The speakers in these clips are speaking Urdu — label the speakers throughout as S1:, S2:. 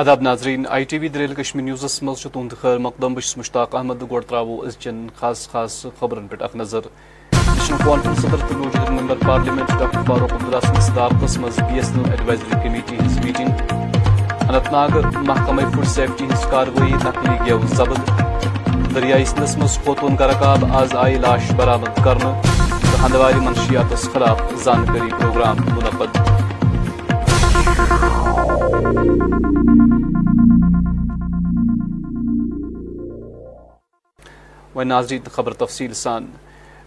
S1: ادب ناظرین، آئی ٹی وی دریل کشمیر نیوزس مز تہد خیر مقدم بس مشتاق احمد گوڑ ترو ازچن خاص خاص خبرن پہ اخ نظر۔ نیشنل کانفرنس صدر تو موجود member parliament doctor Farooq Abdullah سند صدارت مز B S L advisory committee his meeting Anantnag محکمہ فوڈ سیفٹی ہز کاروی نقلی گیو ضبط۔ دریائے سندس مز خوتون گرکاب آز آئی لاش برآمد کرنے ہندواری منشیات خلاف زانکاری پروگرام منعقد۔ و ناظرین خبر تفصیل سان۔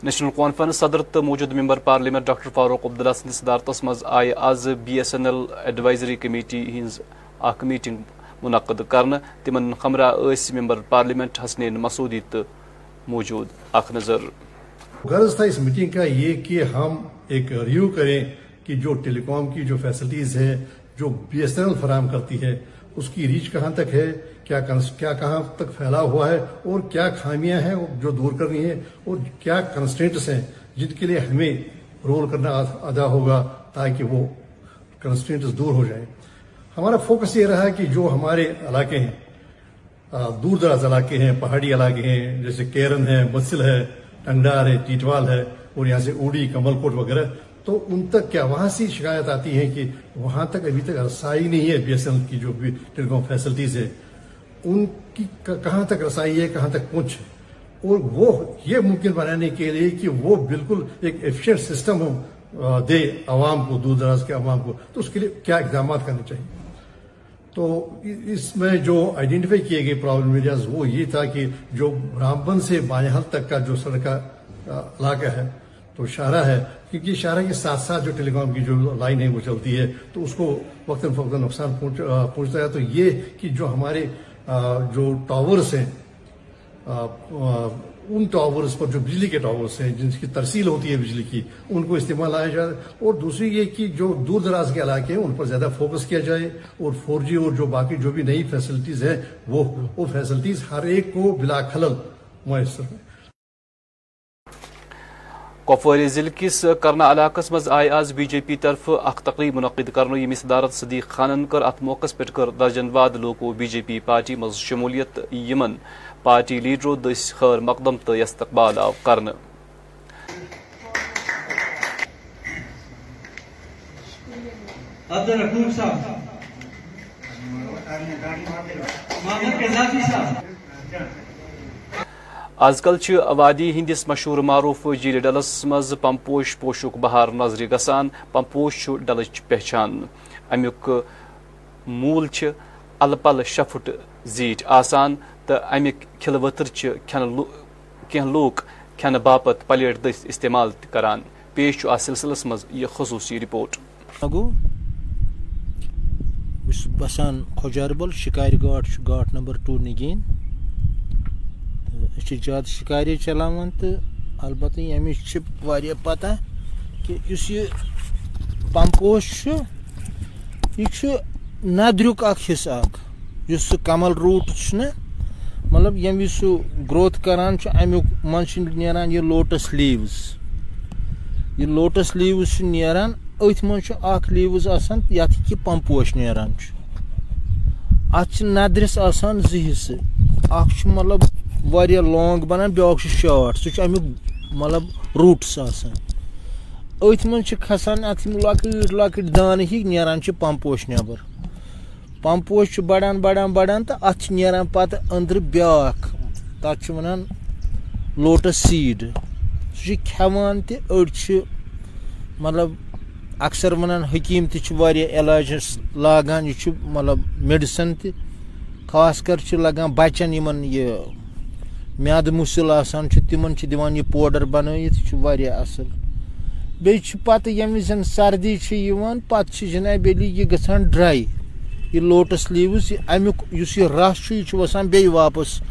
S1: نیشنل کانفرنس صدر تو موجود member parliament doctor Farooq Abdullah سند صدارت مز آئی آز B S N L advisory committee his اخ میٹنگ منعقد کرنے تمن خمرہ اس ممبر پارلیمنٹ حسنین مسعودی تو موجود۔ اخ نظر۔
S2: غرض تھا اس میٹنگ کا یہ کہ ہم ایک ریویو کریں کہ جو ٹیلی کام کی جو فیسلٹیز ہے جو بی ایس این ایل فراہم کرتی ہے اس کی ریچ کہاں تک ہے؟ کیا کیا کہاں تک پھیلا ہوا ہے؟ اور کیا خامیاں ہیں جو دور کرنی ہیں؟ اور کیا کنسٹینٹس ہیں جن کے لیے ہمیں رول کرنا ادا ہوگا تاکہ وہ کنسٹینٹس دور ہو جائیں؟ ہمارا فوکس یہ رہا کہ جو ہمارے علاقے ہیں دور دراز علاقے ہیں، پہاڑی علاقے ہیں، جیسے کیرن ہے مسل ہے ٹنگڈار ہے، ٹیٹوال ہے، اور یہاں سے اوڑی کمل کوٹ وغیرہ تو ان تک کیا؟ وہاں سے شکایت آتی ہے کہ وہاں تک ابھی تک رسائی نہیں ہے بی ایس ایل کی جو بھی ٹیلی کام فیسلٹیز ہے۔ ان کی کہاں تک رسائی ہے، کہاں تک پہنچ اور وہ یہ ممکن بنانے کے لیے کہ وہ بالکل ایک ایفیشینٹ سسٹم ہو دے عوام کو، دور دراز کے عوام کو۔ تو اس کے لیے کیا اقدامات کرنے چاہیے؟ تو اس میں جو آئیڈینٹیفائی کیے گئے پرابلم ایریاز وہ یہ تھا کہ جو رامبن سے بایاں تک کا جو سڑک کا علاقہ ہے تو شاہراہ ہے، کیونکہ شاہراہ کے ساتھ ساتھ جو ٹیلی کام کی جو لائن ہے وہ چلتی ہے، تو اس کو وقتاً فوقتاً نقصان پہنچتا ہے۔ تو یہ کہ جو ہمارے جو ٹاورس ہیں ان ٹاورس پر جو بجلی کے ٹاورس ہیں، جن کی ترسیل ہوتی ہے بجلی کی، ان کو استعمال لایا جائے۔ اور دوسری یہ کہ جو دور دراز کے علاقے ہیں، ان پر زیادہ فوکس کیا جائے۔ اور فور جی اور جو باقی جو بھی نئی فیسلٹیز ہیں، وہ وہ فیسلٹیز ہر ایک کو بلا خلل میسر ہیں۔
S1: کپواری ضلع کس کرنا علاقہ مز آئی آز بی جے پی طرف اخ تقریب منعقد کرنے یم صدارت صدیق خانن کر ات موقع پہ کر درجن واد لوکو بی جے پی پارٹی مز شمولیت یمن پارٹی لیڈرو دس خیر مقدم تو استقبال آو کرنے
S3: صاحب۔ محمد قذافی صاحب۔
S1: آز کل وادی ہندس مشہور معروف جیل ڈلس مز پمپوش پوشک بہار نظر گسان، پمپوش ڈلچ پہچان۔ امیک مول ال پل شہ فٹ زیٹ آسان تو امیک کھل وتر کی لوک کھین باپت پلیٹ دس استعمال کران۔ پیش ات سلسلس مز یہ خصوصی رپورٹ۔
S4: بسان کھوجاربل شکار گاٹ گاٹ نمبر ٹو نگین۔ اچھا، زیادہ شکاری چلاوان تو البتہ یمچ پتہ کہ اس یہ پمپوش یہ ندریک اخ حصہ اخ سہ کمل روٹ مطلب یم سہ گروتھ کران امیک من نیران یہ لوٹس لیوز یہ لوٹس لیوز نیران ات من اخ لیوز آسان یت کہ پمپوش نیران ات ندرس آسان زی حصہ اخ مطلب واریاہ لانگ بنان، بیاکھ چھُ شاٹ سُہ چھُ امیُک مطلب روٗٹٕس آسان۔ أتھۍ منٛز چھِ کھسان اَتھ یِم لۄکٕٹۍ لۄکٕٹۍ دانہٕ ہِکۍ، نیران چھِ پمپوش نٮ۪بر پمپوش چھُ بڑان بڑان بڑان تہٕ اَتھ چھِ نیران پتہٕ أنٛدرٕ بیاکھ، تَتھ چھِ وَنان لوٹس سیٖڈ۔ سُہ چھِ کھٮ۪وان تہِ، أڑۍ چھِ مطلب اکثر وَنان حکیٖم تہِ چھِ واریاہ علاجس لاگان، یہِ چھُ مطلب میڈِسن تہِ، خاص کر چھِ لگان بچن یِمن یہِ میادٕ مُسِل آسان چھُ، تِمن چھِ دِوان یہِ پوڈر بنٲیِتھ، یہِ چھُ واریاہ اَصٕل۔ بیٚیہِ چھُ پتہٕ ییٚمہِ وِزِ سردی چھِ یِوان، پتہٕ چھِ جناب علی یہِ گژھان ڈراے، یہِ لوٹس لیٖوٕز، یہِ امیُک یُس یہِ رس چھُ، یہِ چھُ وسان بیٚیہِ واپس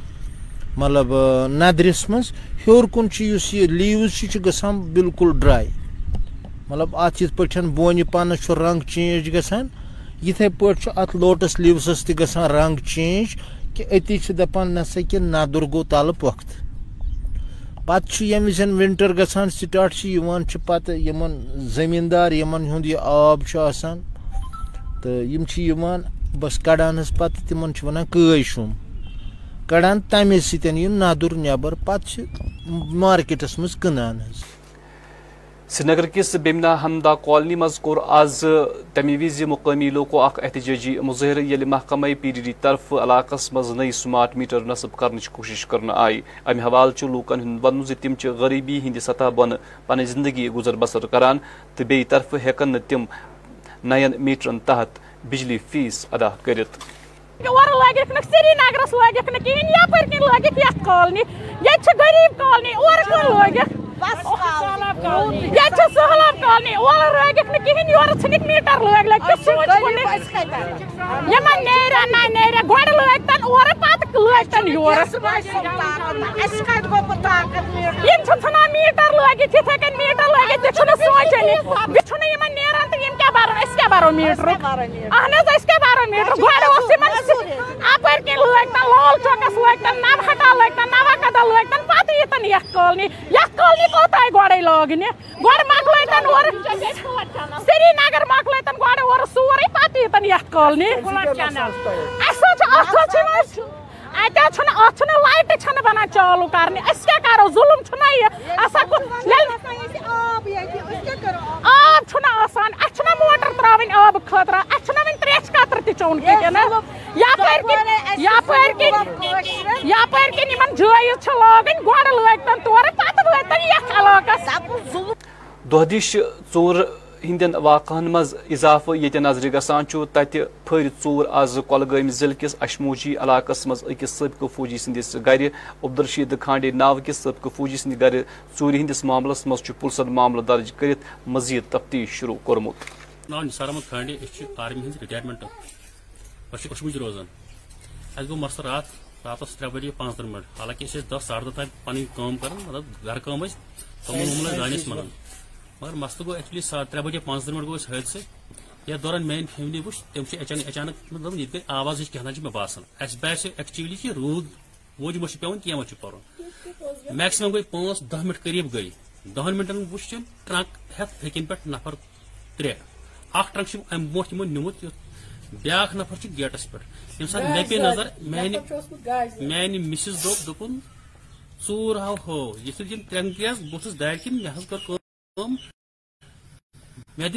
S4: مطلب ندرِس منٛز۔ ہیوٚر کُن چھُ یُس یہِ لیٖوٕز چھِ، یہِ چھُ گژھان بالکُل ڈراے۔ مطلب اتھ یِتھ پٲٹھۍ بونہِ پنس چھُ رنٛگ چینج گژھان، یِتھے پٲٹھۍ چھُ اتھ لوٹس لیٖوسس تہِ گژھان رنٛگ چینج۔ کہ أتی چھِ دپان نسا کہ ندُر گوٚو تلہٕ پۄختہٕ پتہٕ چھُ ییٚمہِ وِزِ ونٹر گژھان سٹاٹ چھِ یِوان چھِ پتہٕ یِمن زٔمیٖندار ہُنٛد یہِ آب چھُ آسان تہٕ یِم چھِ یِوان بس کڑان حظ پتہٕ تِمن چھِ وَنان شُم کڑان تَمے سۭتۍ یہِ نَدُر نٮ۪بر پتہٕ چھِ مارکیٹس منٛز کٕنان حظ
S1: سری نگر کس بیمنا ہمدا کالنی مز کور آز تمہ وز مقامی لوکو اخ احتجاجی مظاہرہ یل محکمہ پی ڈی ڈی طرف علاقہ مز نئی سمارٹ میٹر نصب کرنچ کوشش کرنا آئی۔ امہ حوالہ لوکن ہند ون تم غریبی ہند سطح بن پن زندگی گزر بسر کران۔ تو بی طرف ہیکن تم نین میٹرن تحت بجلی فیس ادا کرت
S5: اور لگک نہ سری نگرس لگک نہ کہین یپر کن لگک یت کالنی یہ غریب کالنی، اور کن لگک یہ سہلاب کالنی اور لگک نہ کہین یور ژھنک میٹر لگ لگ یمن نیرا نہ نیرا گۄڈٕ لٲگتن اورٕ پتہٕ لٲگتن یورٕ یم چھِ ژھٕنان میٖٹر لٲگِتھ یِتھَے کٔنۍ میٖٹر لٲگِتھ تہِ چھُنہٕ سونٛچٲنی بیٚیہِ چھُنہٕ یِمن نیران تہٕ یِم کیٛاہ بَرو أسۍ کیٛاہ بَرو میٖٹرُک اہن حظ أسۍ کیٛاہ بَرو میٖٹر گۄڈٕ اوس یِمن لٲگتن لال چوکس لٲگتن نوہٹا لٲگتن نوا کدل لٲگتن پتہٕ ییٖتن یتھ کالنی یتھ کالنی کوٚت آیہِ گۄڈے لاگنہِ گۄڈٕ مۄکلٲیتن اورٕ سری نگر مۄکلٲیتن گۄڈٕ اورٕ سورُے پتہٕ ییٖتن یتھ کالنی اَسہِ حظ چھُ اتھ حظ چھِ اتہِ حظ چھُنہٕ اتھ چھُنہٕ لایٹہِ چھنہٕ بنان چالوٗ کرنہِ أسۍ کیٛاہ کرو ظُلُم چھُنہ یہِ آب چھُنہٕ آسان اَسہِ چھُنہ موٹر تراوٕنۍ آبہٕ خٲطرٕ اَسہِ چھُنہ وۄنۍ تریش قطرٕ تہِ چوٚن کِنۍ یپٲرۍ کِنۍ یپٲرۍ کِنۍ یپٲرۍ کِنۍ یِمن جٲیز چھِ لاگٕنۍ گۄڈٕ لٲگتن تورٕ پتہٕ یتھ علاقس
S1: دہ دش ژور ہندین واقعن مز اضافہ یہ نظر گسان تتہ پھر ژور آز کولگام ضلع کس اشموجی علاقہ مز اکس سابقہ فوجی سندس گر عبدالرشید کھانڈے ناو کس سابقہ فوجی سند گر ژور ہندس معاملس مز پولیسن معاملہ درج کرت مزید تفتیش شروع کورمت
S6: ناو نثار احمد کھانڈے آرمی ہند رٹائرمنٹ اشموج روزان اس گو مسل رات راتس ترے بجے پانچ ترہ منٹ حالانکہ دہ ساڑھے دہ تام پن کام کر مطلب گھر تومل وومل دانس منان مگر مسلہ گو ایکچولی ترے بجے پانچ ترہ منٹ گو حادثہ یتھ دوران میان فیملی وچ تم اچانک اچانک مطلب یہ آواز ہچ کہنا مے باسان اس باسے ایکچولی کہ رود ووج مچ پیون کی مچ پرن میکسیمم گئی پانچ دہ منٹ قریب گئی۔ دہن منٹن وچ ٹرک ہتھ ہکن پہ نفر ترے۔ اخ ٹرک ام برو تمو نمت۔ بیاکھ نفر چھ گیٹس پہ یم سات مے پے نظر میانہ میانہ مسز دوپ دپن ژور ہاو ہو۔ یہ یم ترین گیس بہت دار کن مے حس کر مے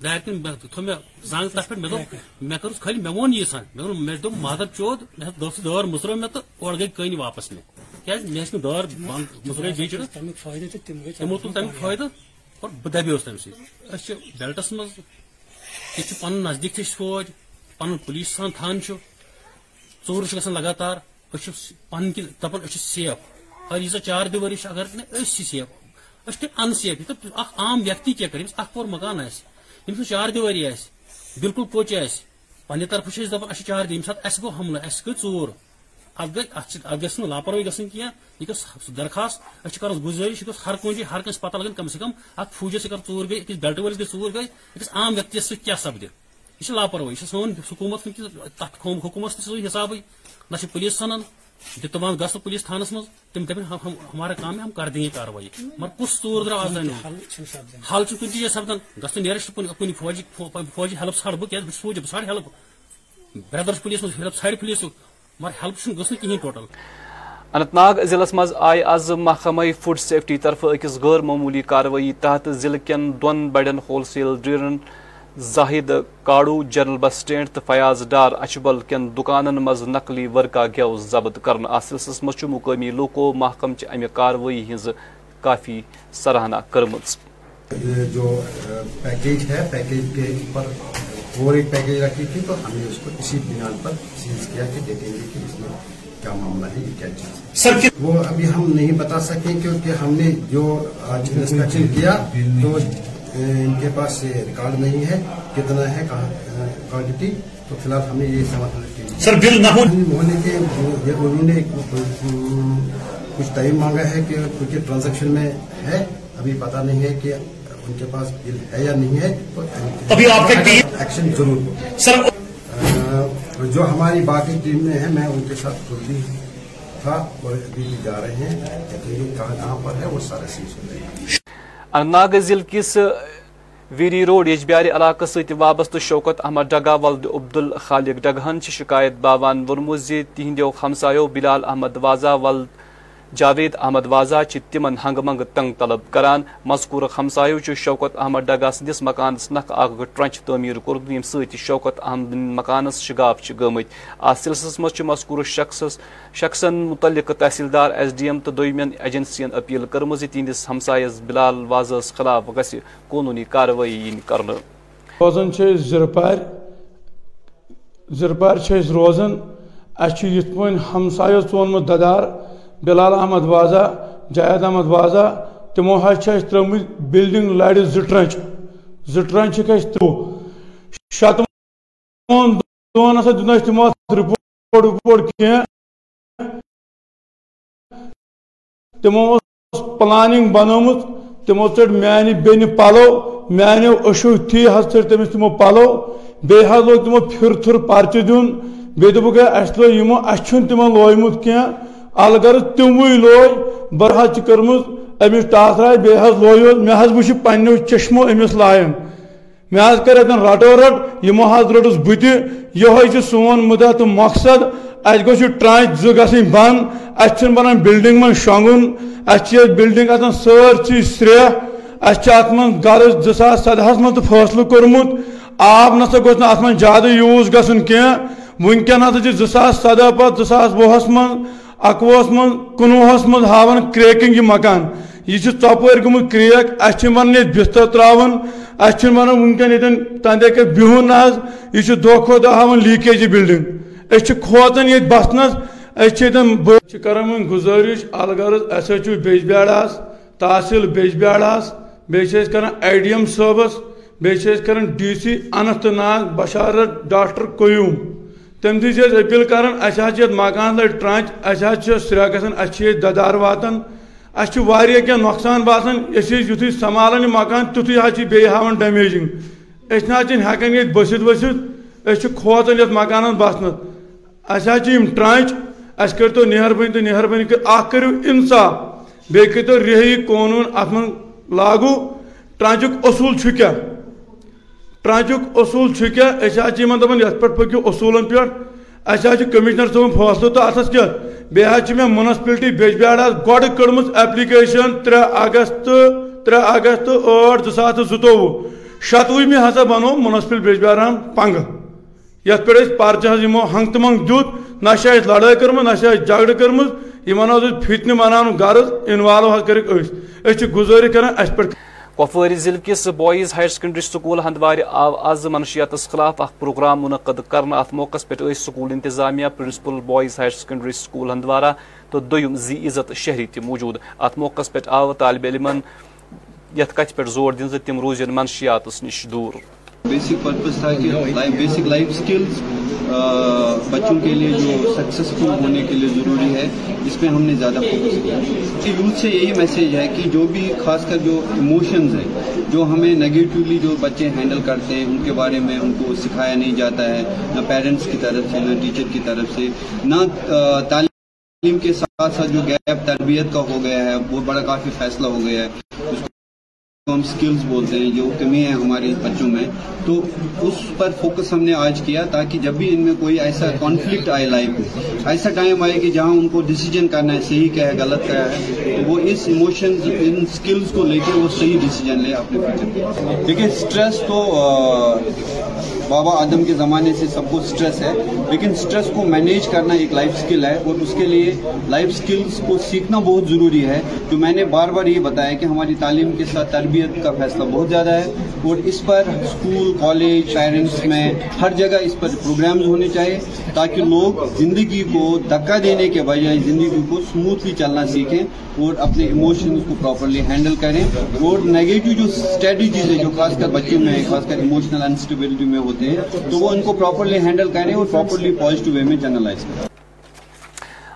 S6: دار کن تھو مے زنگ تر پہ مے دوپ مے کر خالی مے وون یہ سان مے مے دوپ مادر چود مے دوس دور مسرو مے تو اور گئی کن واپس مے کیا مے اس دور مسرو بیچ تمو تل تمیک فائدہ اور بہ دبیوس تم سی اس بیلٹس مز یہ پن نزدیک تھی فوج پن پولیس تھان تھان ژور گژھان لگاتار پن کن دپان سیف اگر یہ چار دیواری اگر نسی سیف اس ان سیف مطلب اخ عام ویکتی کیا کر اخ پور مکان آم چار دیواری آس بالکل کوچ آس پنہ طرف دپان اچھا چار دی۔ سات اس گو حملہ اس گئی ژور ات گئی ات گھس لاپرواہی گھن کی یہ گھس درخواست؟ اچھا کرو گزارش یہ گھس ہر کن جی، ہر کنس پتہ لگن کم سے کم ات فوجس اگر ژور گئی اکس بیلٹ ولس گئی ژور گئی اکس عام ویکتس ست کیا سپدِ یہ لاپرواہی، یہ سون حکومت تک حکومت تھی حساب نہ پولیس سنان دتمان گھس پولیس تھانس مز تم دپن ہمارا کام ہے ہم کر دیں گے کاروائی۔ مگر کس ژور درا آز حل کن چیز سپدان گھس نیرسٹ کن فوجی فوجی ہیلپ ژھانڈ بہ بہت فوجی بہ ژھانڈ ہیلپ بردرس پولیس مز ہیلپ ژھانڈ پولیس۔ مگر ہیلپ گھس کہین ٹوٹل۔
S1: اننت ناگ ضلع مز آئی آز محکمہ فوڈ سیفٹی طرف اکس غیر معمولی کاروٲیی تحت ضلع کٮ۪ن دۄن بڑٮ۪ن wholesale ڈیلرن Zahid Kadoo general bus stand تو فیاض ڈار اچبل کین دکانن مز نقلی ورقہ گیو ضبط کرنے ات سلسلس مز مقامی لوکو محکم چہ امہ کاروٲیی ہز کافی سراہنا کرم
S7: جو پیکیج ہے پیکیج کے اوپر اور ایک پیکیج رکھی تھی تو ہم نے اس کو اسی بنیاد پر سیز کیا کہ دیکھیں گے کہ اس میں کیا معاملہ ہے یہ کیا چیز وہ ابھی ہم نہیں بتا سکیں کیونکہ ہم نے جو آج انسپیکشن کیا تو ان کے پاس ریکارڈ نہیں ہے کتنا ہے کوانٹٹی تو فی الحال ہم نے یہ سمجھ سر بل نہ ہونے کے انہوں نے کچھ ٹائم مانگا ہے کہ کچھ ٹرانزیکشن میں ہے ابھی پتا نہیں ہے کہ ان کے پاس بل ہے یا نہیں ہے تو ابھی آپ ایکشن ضرور سر جو ہماری باقی ٹیم میں ہے میں ان کے ساتھ خود بھی تھا اور ابھی بھی جا رہے ہیں کہاں کہاں پر ہے وہ سارے سیز ہو رہے ہیں۔
S1: اننت ناگ ضلع کس ویری روڈ یجبیار علاقہ ست وابستہ شوکت احمد ڈگا ولد عبد الخالق ڈگہن شکایت باوان ورمو زی تہندو ہمسایو بلال احمد وازا ولد جاوید احمد وازا تمن ہنگ منگ تنگ طلب کران مذکور ہمسایو شوکت احمد ڈگا سندس مکانس نکھ اخ ٹرنچ تعمیر کورمت یم ست شوکت احمد مکانس شگاف گمت ات سلسلس مز مذکور شخص شخصن متعلق تحصیلدار ایس ڈی ایم تو دویمین ایجنسین اپیل کرم تہندس ہمسایس بلال وازس خلاف گھ قانونی کاروٲیی ین کرنہٕ۔
S8: روزان زرپار زرپار روزان۔ اچھا پہ ہمسایو ژونمت ددار بلال احمد وازا جاید احمد وازا تمو حس ترم بلڈنگ لڑ زٹرنچ زٹرنچ ترو شتون دون ہسا دن تمو رپورٹ وپورٹ کی تمو پلاننگ بنومت، تمو ٹر میانہ بین پلو میانو اشو تھی حس ٹر تمس تمو پلو بی حس لوگ تمو پھر تھر پرچہ دن بی دپک اس لوگ یمو اس تمو لویمت کی الگر تموی لوگ برحت کرمز امس ٹاثرائے بیس لویو مے حس پنو چشمو امس لائن مے کر اتن رٹو رٹ یمو حس رٹس بت یہ سون مدہ تو مقصد اس گوش ٹرانچ زٕ گژھٕنۍ بنٛد اَسہِ چھُنہٕ بنان بِلڈِنٛگ منٛز شۄنٛگُن اَسہِ چھِ ییٚتہِ بِلڈِنٛگ آسان سٲرسٕے سرٛیٚح اَسہِ چھِ اَتھ منٛز غرض زٕ ساس سدہَس منٛز تہٕ فٲصلہٕ کوٚرمُت آب نسا گوٚژھ نہٕ اَتھ منٛز زیادٕ یوٗز گژھُن کینٛہہ وٕنکٮ۪ن ہسا چھِ زٕ ساس سدہ پتہٕ زٕ ساس وُہَس منٛز اکوہس من، کنوہس من ہاون کریکنگ یہ مکان۔ یہ ٹپر گمت کریک، اس ون یہ بستر تراون، اس ون ونکن یتن تندے کر بہن ناز، یہ دہ کھو دہ ہاون لیکیج بلڈنگ۔ اس کھوتن یہ بسنس اس کران ون گزارش الغرض اس بیج بیڑاس تحصیل بیج بیڑاس بیس کران آئی ڈی ایم صٲبس بیس کران ڈی سی اننت ناگ بشارت، ڈاکٹر قیوم تم تھی اپیل کران اس مکان لڑ ٹرانچ اس سرا گھن اس ددار واتان اس کی نقصان باسان اس یتھ سنبھالان مکان، تیتھے حس بی ہاان ڈمیجنگ اس نا ہکان یہ بست ورست اس کھوتان یت مکان بسنت اس ٹرانچ اس کرتو تو مہربانی کر اخ کرو انصاف۔ بی کرتو رہی قانون ات من لاگو، ٹرانچک اصول کیا ٹرانچک اصول کیا دپان یت پہ پکو اصولن پہ اہم کمشنر صبن فیصلہ تو اتس کیا بیس میں منسپلٹی بیجبیاڑ گۄڈٕ کٔڑمٕژ ایپلِکیشن ترٛےٚ اگست ترٛےٚ اگست ٲٹھ زٕ ساس تہٕ زٕتووُہ شتوُہمہِ ہسا بنوو منسپل بیجبیاران پنگہٕ یتھ پٮ۪ٹھ أسۍ پرچہِ حظ یِمو ہنٛگ تہٕ منٛگ نہ چھِ اَسہِ لڑٲے کٔرمٕژ نہ چھِ اَسہِ جگڑٕ کٔرمٕژ یِمن غرض اِنوالو حظ کٔرِکھ أسۍ أسۍ چھِ گُزٲرِش کران اَسہِ پٮ۪ٹھ
S1: کپواری ضلع کس boys higher secondary school Handwara آو آز منشیات خلاف اخ پروگرام منعقد کرنا ات موقع پہ سکول انتظامیہ، principal boys higher secondary school Handwara تو دویم زی عزت شہری تہ موجود۔ ات موقع پہ آو طالب علم یت کت پہ زور دن تم روزن منشیات نش دور۔
S9: بیسک پرپز تھا کہ بیسک لائف سکلز بچوں کے لیے جو سکسیزفل ہونے کے لیے ضروری ہے اس پہ ہم نے زیادہ فوکس کیا یوتھ سے یہی میسیج ہے کہ جو بھی خاص کر جو ایموشنز ہیں جو ہمیں نگیٹیولی جو بچے ہینڈل کرتے ہیں ان کے بارے میں ان کو سکھایا نہیں جاتا ہے نہ پیرنٹس کی طرف سے نہ ٹیچر کی طرف سے نہ تعلیم کے ساتھ ساتھ جو گیپ تربیت کا ہو گیا ہے وہ بڑا کافی فیصلہ ہو گیا ہے ہم سکلز بولتے ہیں، جو کمی ہے ہمارے بچوں میں۔ تو اس پر فوکس ہم نے آج کیا تاکہ جب بھی ان میں کوئی ایسا کانفلکٹ آئے لائف میں، ایسا ٹائم آئے کہ جہاں ان کو ڈیسیجن کرنا ہے، صحیح کیا ہے، غلط کیا ہے، تو وہ اس ایموشن ان سکلز کو لے کے وہ صحیح ڈیسیجن لے اپنے فیوچر دیکھیں اسٹریس تو بابا آدم کے زمانے سے سب کو سٹریس ہے، لیکن سٹریس کو مینیج کرنا ایک لائف سکل ہے اور اس کے لیے لائف سکلز کو سیکھنا بہت ضروری ہے۔ تو میں نے بار بار یہ بتایا کہ ہماری تعلیم کے ساتھ تربیت کا فیصلہ بہت زیادہ ہے اور اس پر اسکول کالج پیرنٹس میں ہر جگہ اس پر پروگرامز ہونے چاہیے تاکہ لوگ زندگی کو دھکا دینے کے بجائے زندگی کو اسموتھلی چلنا سیکھیں اور اپنے ایموشنز کو پراپرلی ہینڈل کریں اور نیگیٹو جو اسٹریٹجیز ہیں جو خاص کر بچوں میں، خاص کر ایموشنل انسٹیبلٹی میں ہوتے ہیں تو وہ ان کو پراپرلی ہینڈل کریں اور پراپرلی پازیٹو وے میں جرنلائز کریں۔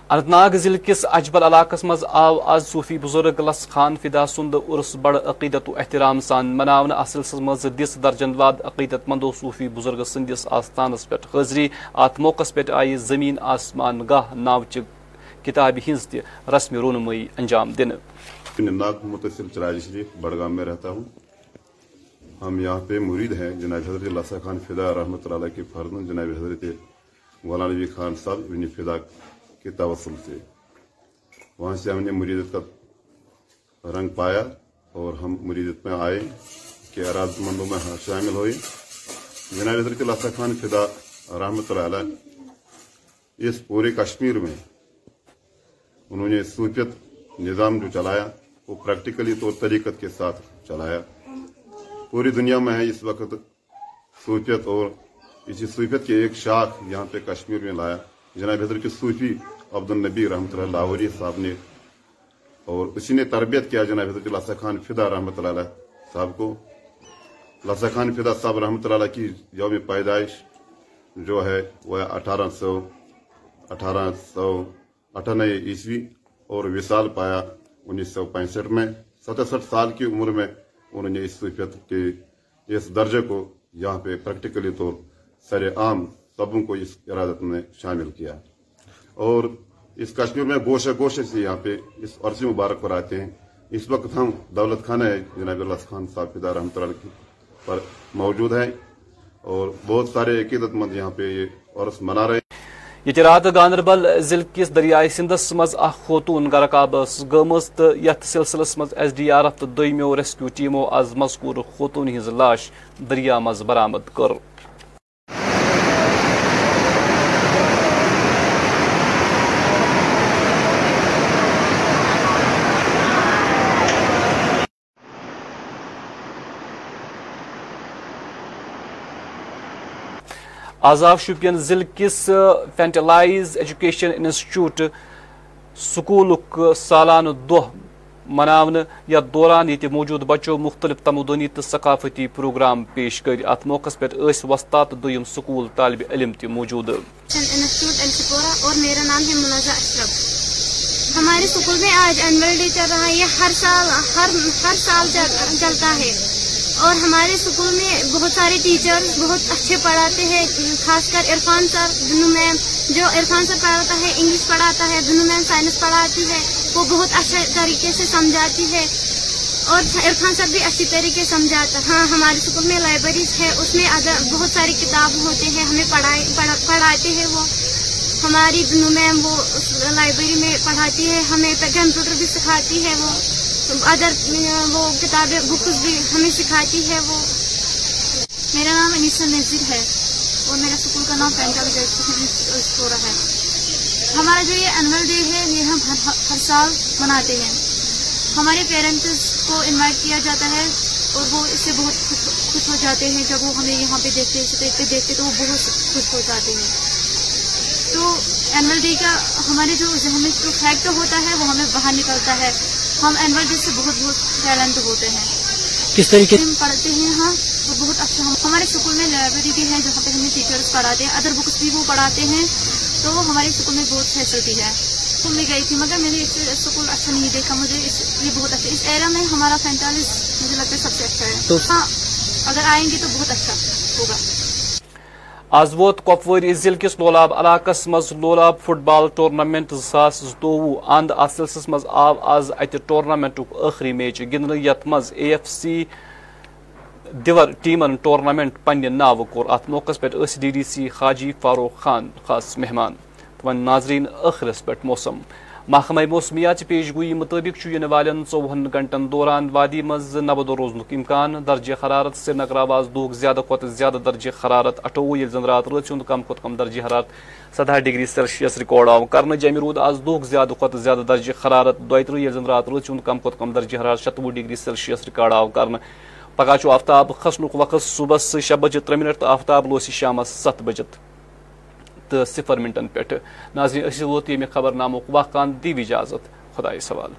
S1: اننت ناگ ضلع کس اجبل علاقہ مز آو آز صوفی بزرگ لس خان فدا سند عرس بڑ عقیدت و احترام سان مناون اصل مز دس درجن واد عقیدت مندو صوفی بزرگ سندس آستانس پہ حاضری ات موقع پہ آئی زمین آسمان گاہ ناوچ کتاب ہز تہ رسم رونمائی انجام دن۔
S10: ناگ متصل چراج شریف بڑگام میں رہتا ہوں۔ ہم یہاں پہ مرید ہیں، جناب حضرت اللہ خان فدا رحمۃ اللہ کے فرزند جناب حضرت مولانا نبی خان صاحب ابن فدا کے توسل سے۔ وہاں سے ہم نے مریدت کا رنگ پایا اور ہم مریدت میں آئے کہ اراد مندوں میں ہاں شامل ہوئے۔ جناب حضرت اللہ خان فدا رحمۃ اللہ علیہ اس پورے کشمیر میں انہوں نے صوفیت نظام جو چلایا، وہ پریکٹیکلی طور طریقت کے ساتھ چلایا۔ پوری دنیا میں ہے اس وقت صوفیت اور اسی صوفیت کے ایک شاخ یہاں پہ کشمیر میں لایا۔ جناب حضرت کے صوفی عبد النبی رحمۃ اللہ لاہوری صاحب نے اور اسی نے تربیت کیا جناب حضرت اللہ خان فدا رحمۃ اللہ صاحب کو۔ لسا خان فدا صاحب رحمۃ اللہ کی یوم پیدائش جو ہے وہ اٹھارہ سو اٹھارہ سو اٹھانوے عیسوی اور وصال پایا انیس سو پینسٹھ میں۔ ستسٹھ سال کی عمر میں انہوں نے اس صفت کے، اس درجے کو یہاں پہ پریکٹیکلی طور سر عام سبوں کو اس ارادت میں شامل کیا۔ اور اس کشمیر میں گوشے گوشے سے یہاں پہ اس عرصی مبارک پر آتے ہیں۔ اس وقت ہم دولت خانہ ہے جناب اللہ خان صاحب فدار رحمۃ اللہ پر موجود ہیں۔ اور بہت سارے عقیدت مند یہاں پہ یہ عرص منا رہے ہیں۔
S1: یہ رات گاندربل ضلع کس دریائے سندس مز خوتون غرقاب گمز تو یت سلسلس مز ایس ڈی آر ایف تو دمو ریسکیو ٹیمو آز مذکور خوتون ہز لاش دریا مز برامد کر۔ آزاف شوپین ضلع کس فینٹلائز ایجوکیشن انسٹیٹیوٹ سکولک سالانہ دہ مناونہ یتھ دوران یہ موجود بچو مختلف تمدنی تو ثقافتی پروگرام پیش کر ات موقع پہ وسطات تو دویم سکول طالب علم تہ موجود
S11: اور میرا نام ہے منازع اشرف ہمارے سکول میں آج اینول ڈے چل رہا ہے یہ ہر سال ہر ہر سال چلتا ہے اور ہمارے اسکول میں بہت سارے ٹیچر بہت اچھے پڑھاتے ہیں، خاص کر عرفان سر دنو میم جو عرفان سر پڑھاتا ہے انگلش پڑھاتا ہے دنو میم سائنس پڑھاتی ہے، وہ بہت اچھے طریقے سے سمجھاتی ہے اور عرفان سر بھی اچھی طریقے سے سمجھاتا ہاں ہمارے اسکول میں لائبریریز ہے، اس میں بہت ساری کتاب ہوتے ہیں، ہمیں پڑھاتے ہیں وہ۔ ہماری دنو میم وہ لائبریری میں پڑھاتی ہے، ہمیں کمپیوٹر بھی سکھاتی ہے وہ۔ ادر وہ کتابیں بکس بھی ہمیں سکھاتی ہے وہ۔ میرا نام انیسا نذیر ہے اور میرا اسکول کا نام پینٹل اسٹورا ہے۔ ہمارا جو یہ اینول ڈے ہے، یہ ہم ہر سال مناتے ہیں۔ ہمارے پیرنٹس کو انوائٹ کیا جاتا ہے اور وہ اس سے بہت خوش ہو جاتے ہیں۔ جب وہ ہمیں یہاں پہ دیکھتے دیکھتے دیکھتے تو وہ بہت خوش ہو جاتے ہیں۔ تو اینول ڈے کا ہمارے جو ذہن میں جو فیکٹ ہوتا ہے، وہ ہمیں باہر نکلتا ہے۔ ہم اینول ڈے سے بہت بہت ٹیلنٹ ہوتے ہیں۔
S4: کس طریقے
S11: ہم پڑھتے ہیں ہاں وہ بہت اچھا ہمارے اسکول میں لائبریری بھی ہے جہاں پہ ہمیں ٹیچرس پڑھاتے ہیں۔ ادر بکس بھی وہ پڑھاتے ہیں۔ تو ہمارے اسکول میں بہت فیسلٹی ہے۔ اسکول میں گئی تھی مگر میں نے اس اسکول اچھا نہیں دیکھا۔ مجھے یہ بہت اچھا اس ایریا میں ہمارا پینتالیس مجھے لگتا ہے سب سے اچھا ہے۔ ہاں اگر آئیں گے تو بہت اچھا ہوگا۔
S1: آز ووت کپوور ضلع کس لولاب علاقہ مز لولاب فٹ بال ٹورنامنٹ زاس زوہ اند ات سلسلس مز آو آز ات ٹورنامنٹ آخری میچ گندن یت مز اے ایف سی دیور ٹیمن ٹورنامنٹ پنہ ناو کور ات موقع پہ ڈی ڈی سی خاجی فاروق خان، خاص مہمان۔ ون ناظرین آخرس پہ موسم۔ محکمہ موسمیات پیش گوئی مطابق والن ژوہن گنٹن دوران وادی مز نبد روزن امکان درجہ حرارت سری نگر آواز دہ زیادہ کھت زیادہ درجہ حرارت اٹھوہ یل زن رات رات ہند کم کھت کم درجہ حرارت سدہ ڈگری سیلسیس ریکارڈ آو کر جمہ رود آز دہ زیادہ کھت زیادہ درجہ حرارت دترہ یل زن رات رات ہند کم کھت کم درجہ حرارت شتوہ ڈگری سیلسیس ریکارڈ آو کر پگہ آفتاب کھسن وقت صبح شے بجے ترے منٹ تو آفتاب لوس شام ست بجے تو صفر منٹن پہ ناظرین اسی ووت یہ خبر نامک واقع دی اجازت خدا سوال۔